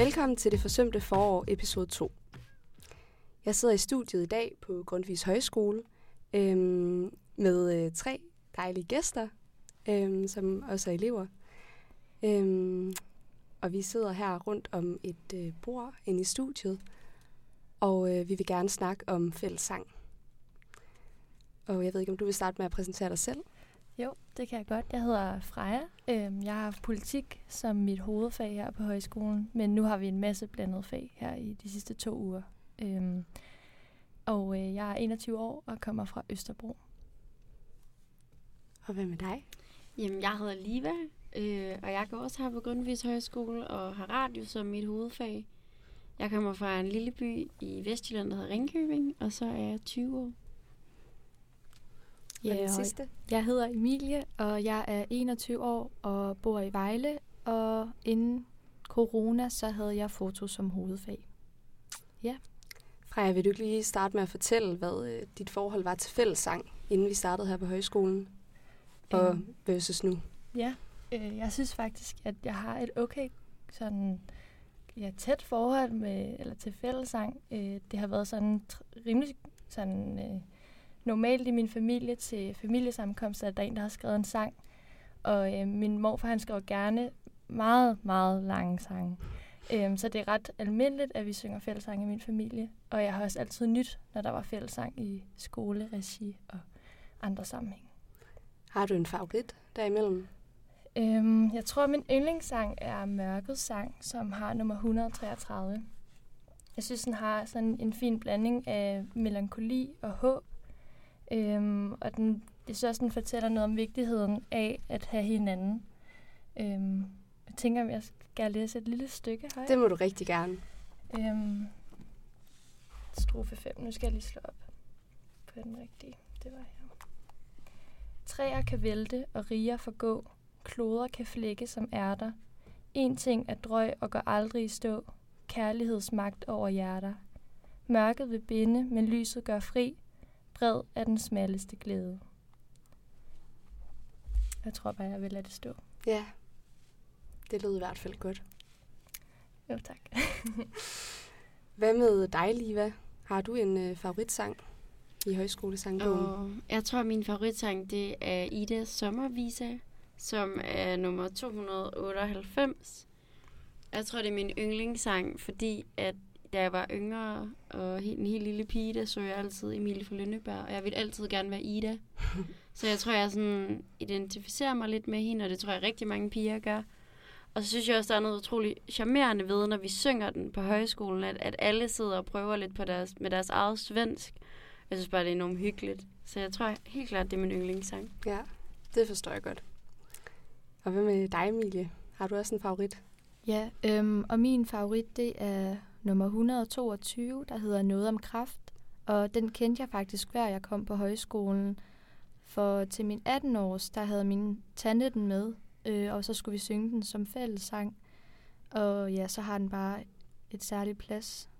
Velkommen til det forsømte forår, episode 2. Jeg sidder i studiet i dag på Grundtvigs Højskole øhm, med øh, tre dejlige gæster, øhm, som også er elever. Øhm, og vi sidder her rundt om et øh, bord inde i studiet, og øh, vi vil gerne snakke om fællessang. Og jeg ved ikke, om du vil starte med at præsentere dig selv? Jo, det kan jeg godt. Jeg hedder Freja. Øhm, jeg har haft politik som mit hovedfag her på højskolen, men nu har vi en masse blandet fag her i de sidste to uger. Øhm, og øh, jeg er 21 år og kommer fra Østerbro. Og hvad med dig? Jamen, jeg hedder Liva, øh, og jeg går også her på Grundtvigs Højskole og har radio som mit hovedfag. Jeg kommer fra en lille by i Vestjylland, der hedder Ringkøbing, og så er jeg 20 år. Ja, og den sidste? Jeg hedder Emilie, og jeg er 21 år og bor i Vejle. Og inden corona, så havde jeg foto som hovedfag. Freja, vil du ikke lige starte med at fortælle, hvad øh, dit forhold var til fællessang, inden vi startede her på højskolen, og Øhm. versus nu? Ja, øh, jeg synes faktisk, at jeg har et okay sådan ja, tæt forhold med eller til fællesang. Øh, det har været sådan rimelig sådan øh, normalt i min familie til familiesammenkomster, at der er en, der har skrevet en sang. Og øh, min morfar, han skrev gerne meget, meget lange sange. Øhm, så det er ret almindeligt, at vi synger fællesang i min familie. Og jeg har også altid nyt, når der var fællesang i skoleregi og andre sammenhæng. Har du en favorit derimellem? Øhm, jeg tror, min yndlingssang er Mørkets sang, som har nummer 133. Jeg synes, den har sådan en fin blanding af melankoli og håb. Øhm, og den, jeg synes også, den fortæller noget om vigtigheden af at have hinanden. Øhm, jeg tænker, om jeg skal læse et lille stykke højt. Det må du rigtig gerne. Øhm, strofe 5. Nu skal jeg lige slå op på den rigtige. Det var her. Træer kan vælte og riger forgå. Kloder kan flække som ærter. En ting er drøg og går aldrig i stå. Kærlighedsmagt over hjerter. Mørket vil binde, men lyset gør fri. Bred er den smalleste glæde. Jeg tror bare, jeg vil lade det stå. Ja, det lød i hvert fald godt. Jo, tak. Hvad med dig, Liva? Har du en øh, favoritsang i højskolesangbogen? Og jeg tror, min favoritsang, det er Idas Sommervisa, som er nummer 298. Jeg tror, det er min yndlingssang, fordi at da jeg var yngre og helt, en helt lille pige, der så jeg altid Emilie fra Lønneberg, og jeg ville altid gerne være Ida. så jeg tror, jeg sådan identificerer mig lidt med hende, og det tror jeg rigtig mange piger gør. Og så synes jeg også, der er noget utroligt charmerende ved, når vi synger den på højskolen, at, at alle sidder og prøver lidt på deres, med deres eget svensk. Jeg synes bare, det er enormt hyggeligt. Så jeg tror helt klart, det er min yndlingssang. Ja, det forstår jeg godt. Og hvad med dig, Emilie? Har du også en favorit? Ja, øhm, og min favorit, det er nummer 122, der hedder Noget om kraft. Og den kendte jeg faktisk, hver jeg kom på højskolen. For til min 18-års, der havde min tante den med, øh, og så skulle vi synge den som fællessang. Og ja, så har den bare et særligt plads.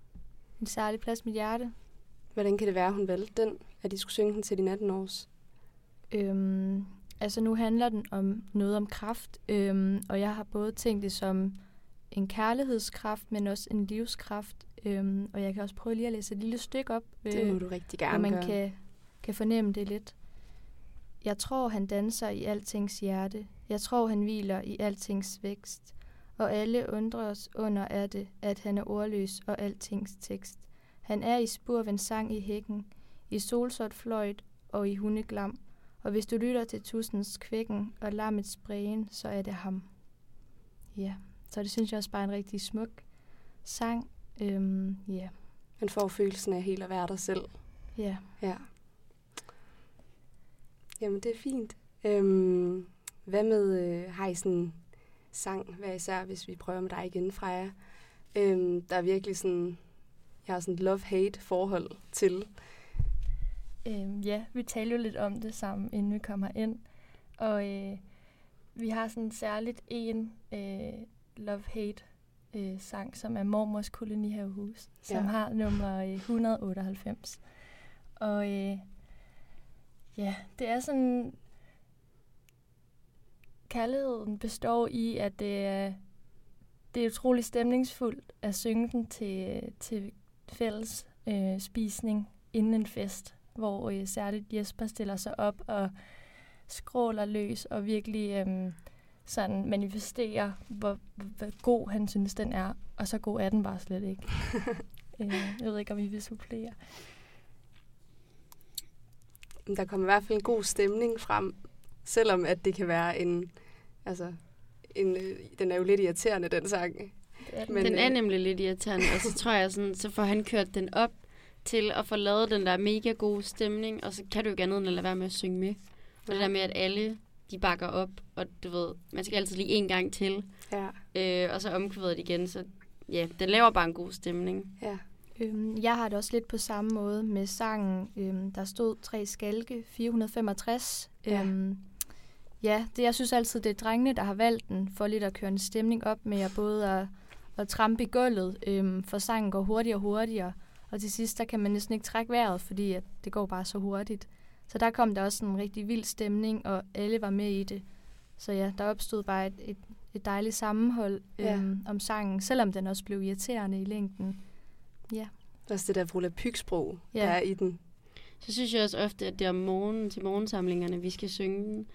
En særlig plads i mit hjerte. Hvordan kan det være, hun valgte den, at de skulle synge den til din 18 års? Øhm, altså nu handler den om noget om kraft, øhm, og jeg har både tænkt det som en kærlighedskraft, men også en livskraft. Øhm, og jeg kan også prøve lige at læse et lille stykke op, Det må du rigtig hvor gerne man gøre. kan, kan fornemme det lidt. Jeg tror, han danser i altings hjerte. Jeg tror, han hviler i altings vækst. Og alle undrer os under af det, at han er ordløs og altings tekst. Han er i spurven sang i hækken, i solsort fløjt og i hundeglam. Og hvis du lytter til tussens kvækken og lammets brægen, så er det ham. Ja, så det synes jeg også bare er en rigtig smuk sang. Øhm, ja, Man får følelsen af helt at være dig selv. ja. Ja. Jamen, det er fint. Øhm, hvad med, øh, har I sådan sang, hver især, hvis vi prøver med dig igen, Freja? Øhm, der er virkelig sådan, jeg har sådan et love-hate forhold til. Øhm, ja, vi talte jo lidt om det sammen, inden vi kommer ind. Og øh, vi har sådan særligt en øh, love-hate øh, sang, som er Mormors Kolonihavehus, som Ja. har nummer øh, 198. Og øh, ja, det er sådan... Kærligheden består i, at det er det er utrolig stemningsfuldt at synge den til, til fælles øh, spisning inden en fest, hvor øh, særligt Jesper stiller sig op og skråler løs og virkelig øh, sådan manifesterer, hvor, hvor god han synes, den er. Og så god er den bare slet ikke. øh, jeg ved ikke, om I vil supplere. Der kommer i hvert fald en god stemning frem, selvom at det kan være en, altså, en, øh, den er jo lidt irriterende, den sang. Men, den er øh, nemlig lidt irriterende, og så tror jeg sådan, så får han kørt den op til at få lavet den der mega gode stemning, og så kan du jo ikke andet end at lade være med at synge med. Og det der med, at alle de bakker op, og du ved, man skal altid lige en gang til. Ja. Øh, og så omkvædet igen, så ja, den laver bare en god stemning. Ja. Øhm, jeg har det også lidt på samme måde med sangen, øhm, der stod tre skalke, 465. Ja. Øhm, ja, det jeg synes altid, det er drengene, der har valgt den, for lidt at køre en stemning op med at både at, at trampe i gulvet, øhm, for sangen går hurtigere og hurtigere. Og til sidst, der kan man næsten ikke trække vejret, fordi at det går bare så hurtigt. Så der kom der også en rigtig vild stemning, og alle var med i det. Så ja, der opstod bare et, et, et dejligt sammenhold ja. øhm, om sangen, selvom den også blev irriterende i længden. Ja. Også det der Vrula Pygsprog, ja. der er i den. Så synes jeg også ofte, at det er om morgenen til morgensamlingerne, vi skal synge den.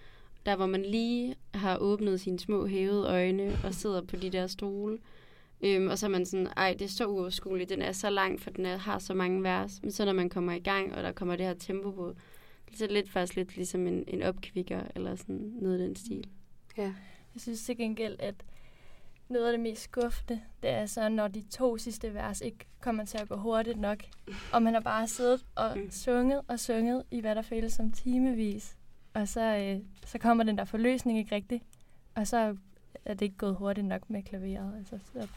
Der, hvor man lige har åbnet sine små hævede øjne og sidder på de der stole. Øhm, og så er man sådan, ej, det er så uoverskueligt, den er så lang, for den er, har så mange vers. Men så når man kommer i gang, og der kommer det her tempo på, så er det lidt faktisk lidt ligesom en, en opkvikker, eller sådan noget af den stil. Ja. Jeg synes til gengæld, at noget af det mest skuffende, det er så, når de to sidste vers ikke kommer til at gå hurtigt nok, og man har bare siddet og mm. sunget og sunget i hvad der føles som timevis, og så, øh, så kommer den der forløsning ikke rigtigt, og så er det ikke gået hurtigt nok med klaveret, altså, så,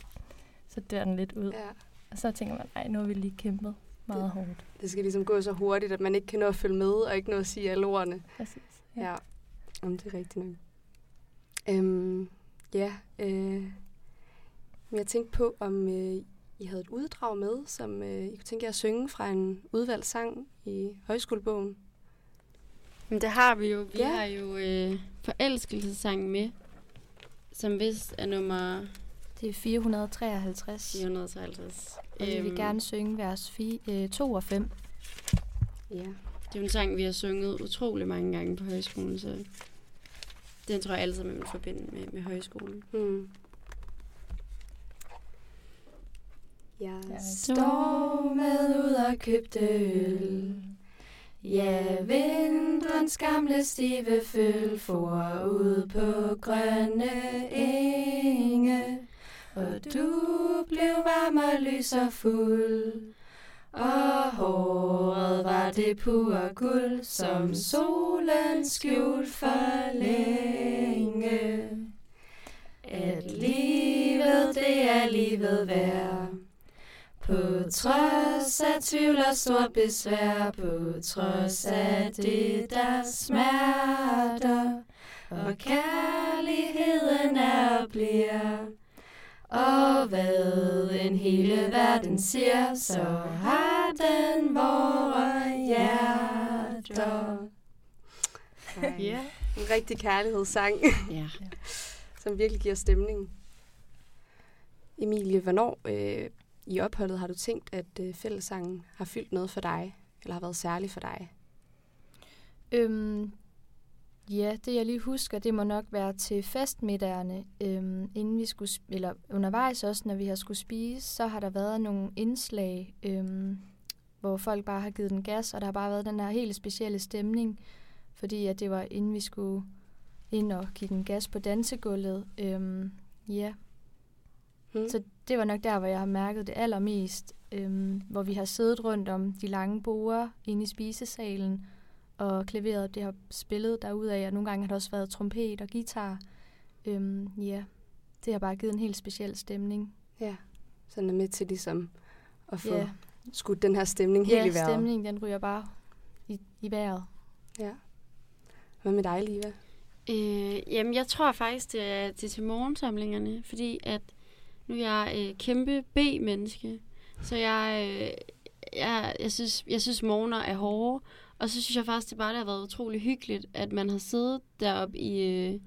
så dør den lidt ud. Ja. Og så tænker man, nej, nu har vi lige kæmpet meget det, hårdt. Det skal ligesom gå så hurtigt, at man ikke kan nå at følge med, og ikke nå at sige alle ordene. Præcis. Ja, ja. Om det er rigtigt nok. Øhm, ja, øh, jeg tænkte på, om øh, I havde et uddrag med, som øh, I kunne tænke jer at synge fra en udvalgt sang i højskolebogen. Men det har vi jo. Vi ja. har jo øh, forelskelsessangen med, som vist er nummer... Det er 453. 453. Og vi vil øhm. gerne synge vers 4, øh, 2 og 5. Ja. Det er jo en sang, vi har sunget utrolig mange gange på højskolen, så den tror jeg altid, man vil forbinde med, med højskolen. Mm. Jeg står med ud og købte øl. Ja, vinterens gamle stive føl for ud på grønne enge. Og du blev varm og lys og fuld. Og håret var det pure guld, som solen skjult for længe. At livet, det er livet værd. På trods af tvivl og stor besvær, på trods af det, der smerter, og kærligheden er og bliver. Og hvad en hele verden siger, så har den vore hjerter. Ja. En rigtig kærlighedssang, ja. som virkelig giver stemning. Emilie, hvornår øh, i opholdet har du tænkt, at øh, fællessangen har fyldt noget for dig, eller har været særligt for dig? Øhm, ja, det jeg lige husker, det må nok være til festmiddagerne, øhm, inden vi skulle, eller undervejs også, når vi har skulle spise, så har der været nogle indslag, øhm, hvor folk bare har givet den gas, og der har bare været den her helt specielle stemning, fordi at det var inden vi skulle ind og give den gas på dansegulvet. Øhm, ja, Mm. Så det var nok der, hvor jeg har mærket det allermest. Øhm, hvor vi har siddet rundt om de lange borer inde i spisesalen, og klaveret det har spillet derudad, og nogle gange har det også været trompet og guitar. Øhm, ja, det har bare givet en helt speciel stemning. Ja, så den er med til ligesom at få ja. skudt den her stemning helt ja, i vejret. Ja, stemningen den ryger bare i, i vejret. Ja. Hvad med dig, Liva? Øh, jamen, jeg tror faktisk, det er, det er til morgensamlingerne, fordi at nu er jeg øh, kæmpe B-menneske, så jeg, øh, jeg, jeg, synes, jeg synes, morgener er hårde. Og så synes jeg faktisk, det bare det har været utrolig hyggeligt, at man har siddet deroppe i, øh,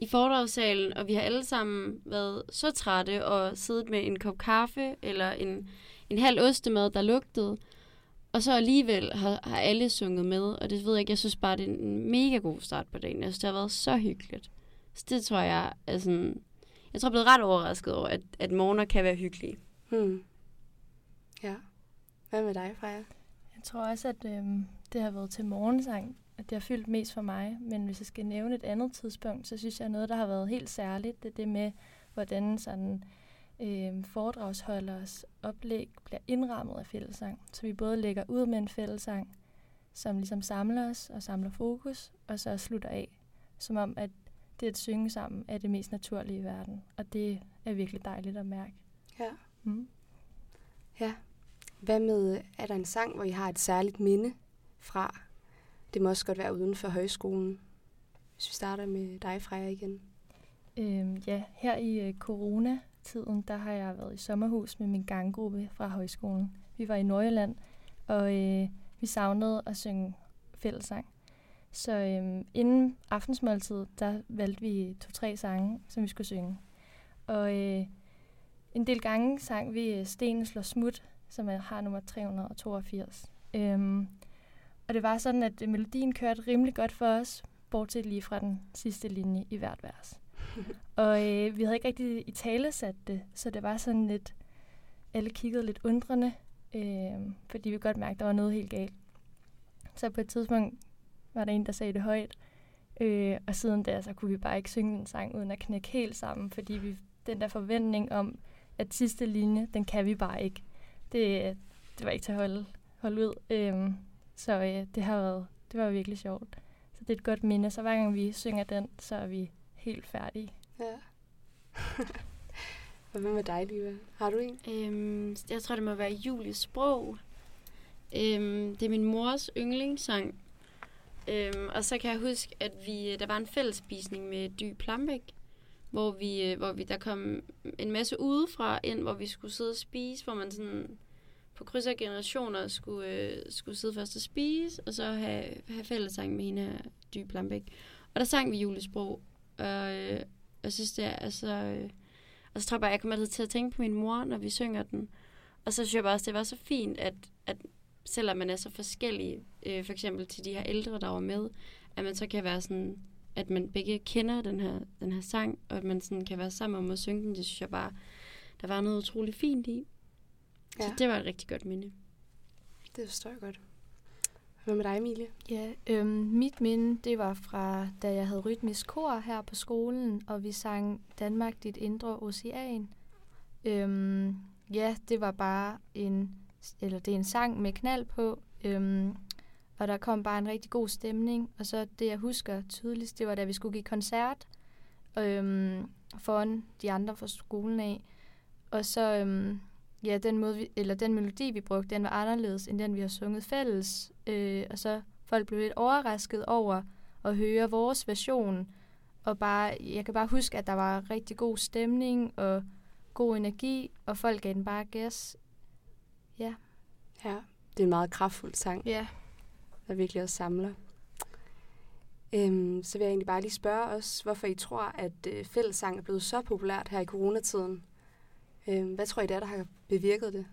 i foredragssalen, og vi har alle sammen været så trætte og siddet med en kop kaffe eller en, en halv ostemad, der lugtede. Og så alligevel har, har alle sunget med, og det ved jeg ikke, jeg synes bare, det er en mega god start på dagen. Jeg synes, det har været så hyggeligt. Så det tror jeg er sådan... Jeg tror, jeg er blevet ret overrasket over, at, at morgener kan være hyggelige. Hmm. Ja. Hvad med dig, Freja? Jeg tror også, at øhm, det har været til morgensang, at det har fyldt mest for mig. Men hvis jeg skal nævne et andet tidspunkt, så synes jeg, at noget, der har været helt særligt, det er det med, hvordan sådan øh, foredragsholders oplæg bliver indrammet af fællesang. Så vi både lægger ud med en fællesang, som ligesom samler os og samler fokus, og så slutter af, som om, at det at synge sammen er det mest naturlige i verden. Og det er virkelig dejligt at mærke. Ja. Mm. Ja. Hvad med, er der en sang, hvor I har et særligt minde fra? Det må også godt være uden for højskolen. Hvis vi starter med dig, Freja, igen. Øhm, ja, her i øh, coronatiden, der har jeg været i sommerhus med min ganggruppe fra højskolen. Vi var i Nordjylland, og øh, vi savnede at synge fællesang. Så øhm, inden aftensmåltid, der valgte vi to-tre sange, som vi skulle synge. Og øh, en del gange sang vi øh, Stenen slår smut, som er, har nummer 382. Øhm, og det var sådan, at melodien kørte rimelig godt for os, bortset lige fra den sidste linje i hvert vers. og øh, vi havde ikke rigtig i tale sat det, så det var sådan lidt, alle kiggede lidt undrende, øh, fordi vi godt mærkte, at der var noget helt galt. Så på et tidspunkt var der en, der sagde det højt, øh, og siden da, så kunne vi bare ikke synge den sang, uden at knække helt sammen, fordi vi, den der forventning om, at sidste linje, den kan vi bare ikke. Det, det var ikke til at holde, holde ud. Øh, så øh, det har været, det var virkelig sjovt. Så det er et godt minde. Så hver gang vi synger den, så er vi helt færdige. Ja. Og hvad med dig, Liva? Har du en? Øhm, jeg tror, det må være Julies sprog. Øhm, det er min mors yndlingssang. Øhm, og så kan jeg huske, at vi der var en fællesspisning med Dy Plambæk, hvor vi, øh, hvor vi der kom en masse udefra ind, hvor vi skulle sidde og spise, hvor man sådan på kryds af generationer skulle, øh, skulle sidde først og spise, og så have, have fællessang med hende her, Dy Plambæk. Og der sang vi julesprog, og øh, jeg synes, det er altså... Øh, og så tror jeg bare, jeg kommer altid til at tænke på min mor, når vi synger den. Og så synes jeg bare også, det var så fint, at, at selvom man er så forskellig, øh, for eksempel til de her ældre, der var med, at man så kan være sådan, at man begge kender den her, den her sang, og at man sådan kan være sammen om at synge den, det synes jeg bare, der var noget utroligt fint i. Ja. Så det var et rigtig godt minde. Det forstår jeg godt. Hvad med dig, Emilie? Ja, øhm, mit minde, det var fra, da jeg havde rytmisk kor her på skolen, og vi sang Danmark, dit indre ocean. Øhm, ja, det var bare en, eller det er en sang med knald på, øhm, og der kom bare en rigtig god stemning. Og så det, jeg husker tydeligst, det var, da vi skulle give koncert øhm, foran de andre fra skolen af. Og så, øhm, ja, den, måde, vi, eller den melodi, vi brugte, den var anderledes, end den, vi har sunget fælles. Øh, og så folk blev lidt overrasket over at høre vores version. Og bare, jeg kan bare huske, at der var rigtig god stemning og god energi, og folk gav den bare gas. Ja. Ja, det er en meget kraftfuld sang, Ja. der virkelig også samler. Øhm, så vil jeg egentlig bare lige spørge os, hvorfor I tror, at øh, fællessang er blevet så populært her i coronatiden. Øh, hvad tror I, det er, der har bevirket det?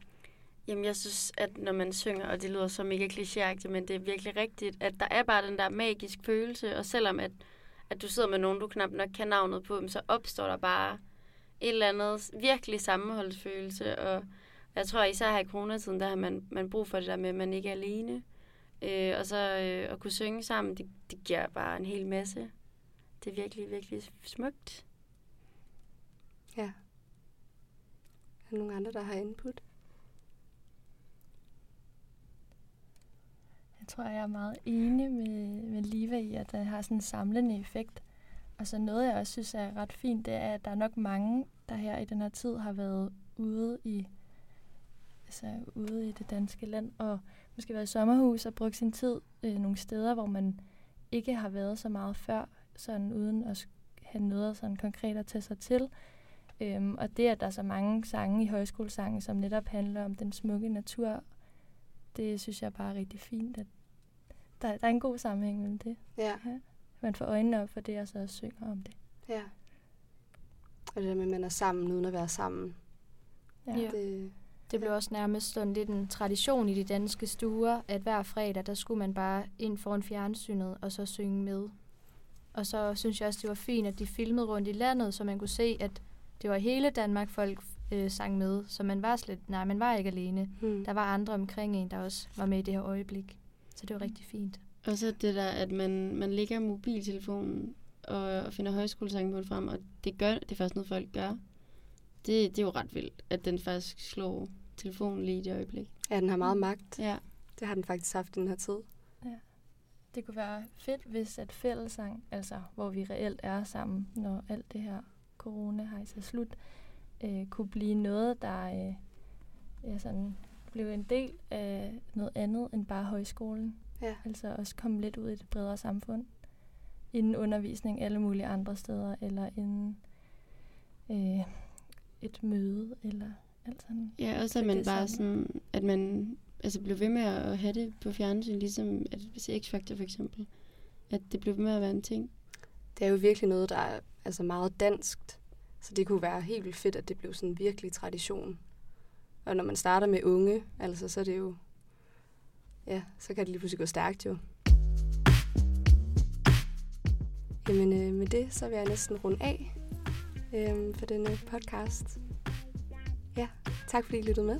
Jamen, jeg synes, at når man synger, og det lyder så mega klichéagtigt, men det er virkelig rigtigt, at der er bare den der magisk følelse, og selvom at, at du sidder med nogen, du knap nok kan navnet på, så opstår der bare et eller andet virkelig sammenholdsfølelse, og jeg tror især her i coronatiden, der har man, man brug for det der med, at man ikke er alene. Øh, og så øh, at kunne synge sammen, det, det giver bare en hel masse. Det er virkelig, virkelig smukt. Ja. Er der nogen andre, der har input? Jeg tror, jeg er meget enig med, med Liva i, at det har sådan en samlende effekt. Og så noget, jeg også synes er ret fint, det er, at der er nok mange, der her i den her tid har været ude i, altså ude i det danske land, og måske været i sommerhus og brugt sin tid øh, nogle steder, hvor man ikke har været så meget før, sådan uden at have noget sådan konkret at tage sig til. Øhm, og det, at der er så mange sange i højskolesange, som netop handler om den smukke natur, det synes jeg bare er rigtig fint, at der, der er en god sammenhæng mellem det. Ja. Man får øjnene op for det, og så synger om det. Ja. Og det der med, at man er sammen uden at være sammen. Ja. Ja. Det, Det blev også nærmest sådan lidt en tradition i de danske stuer, at hver fredag, der skulle man bare ind foran fjernsynet og så synge med. Og så synes jeg også, det var fint, at de filmede rundt i landet, så man kunne se, at det var hele Danmark, folk øh, sang med. Så man var slet, nej, man var ikke alene. hmm. Der var andre omkring en, der også var med i det her øjeblik. Så det var rigtig fint. Og så det der, at man, man lægger mobiltelefonen og, og finder højskolesangbogen frem, og det gør det er faktisk noget, folk gør. Det, det er jo ret vildt, at den faktisk slår telefonen lige i det øjeblik. Ja, den har meget magt. Ja. Det har den faktisk haft i den her tid. Det kunne være fedt, hvis at fællesang, altså hvor vi reelt er sammen, når alt det her corona har er slut, øh, kunne blive noget, der øh, ja, sådan, blev en del af noget andet end bare højskolen. Ja. Altså også komme lidt ud i et bredere samfund. Inden undervisning alle mulige andre steder, eller inden øh, et møde, eller alt sådan. Ja, også Så at man det bare sådan, at man altså blev ved med at have det på fjernsyn, ligesom at hvis X-Factor for eksempel, at det blev ved med at være en ting. Det er jo virkelig noget, der er altså meget danskt. Så det kunne være helt vildt fedt, at det blev sådan en virkelig tradition. Og når man starter med unge, altså så er det jo... Ja, så kan det lige pludselig gå stærkt jo. Jamen øh, med det, så vil jeg næsten runde af øh, for denne podcast. Ja, tak fordi I lyttede med.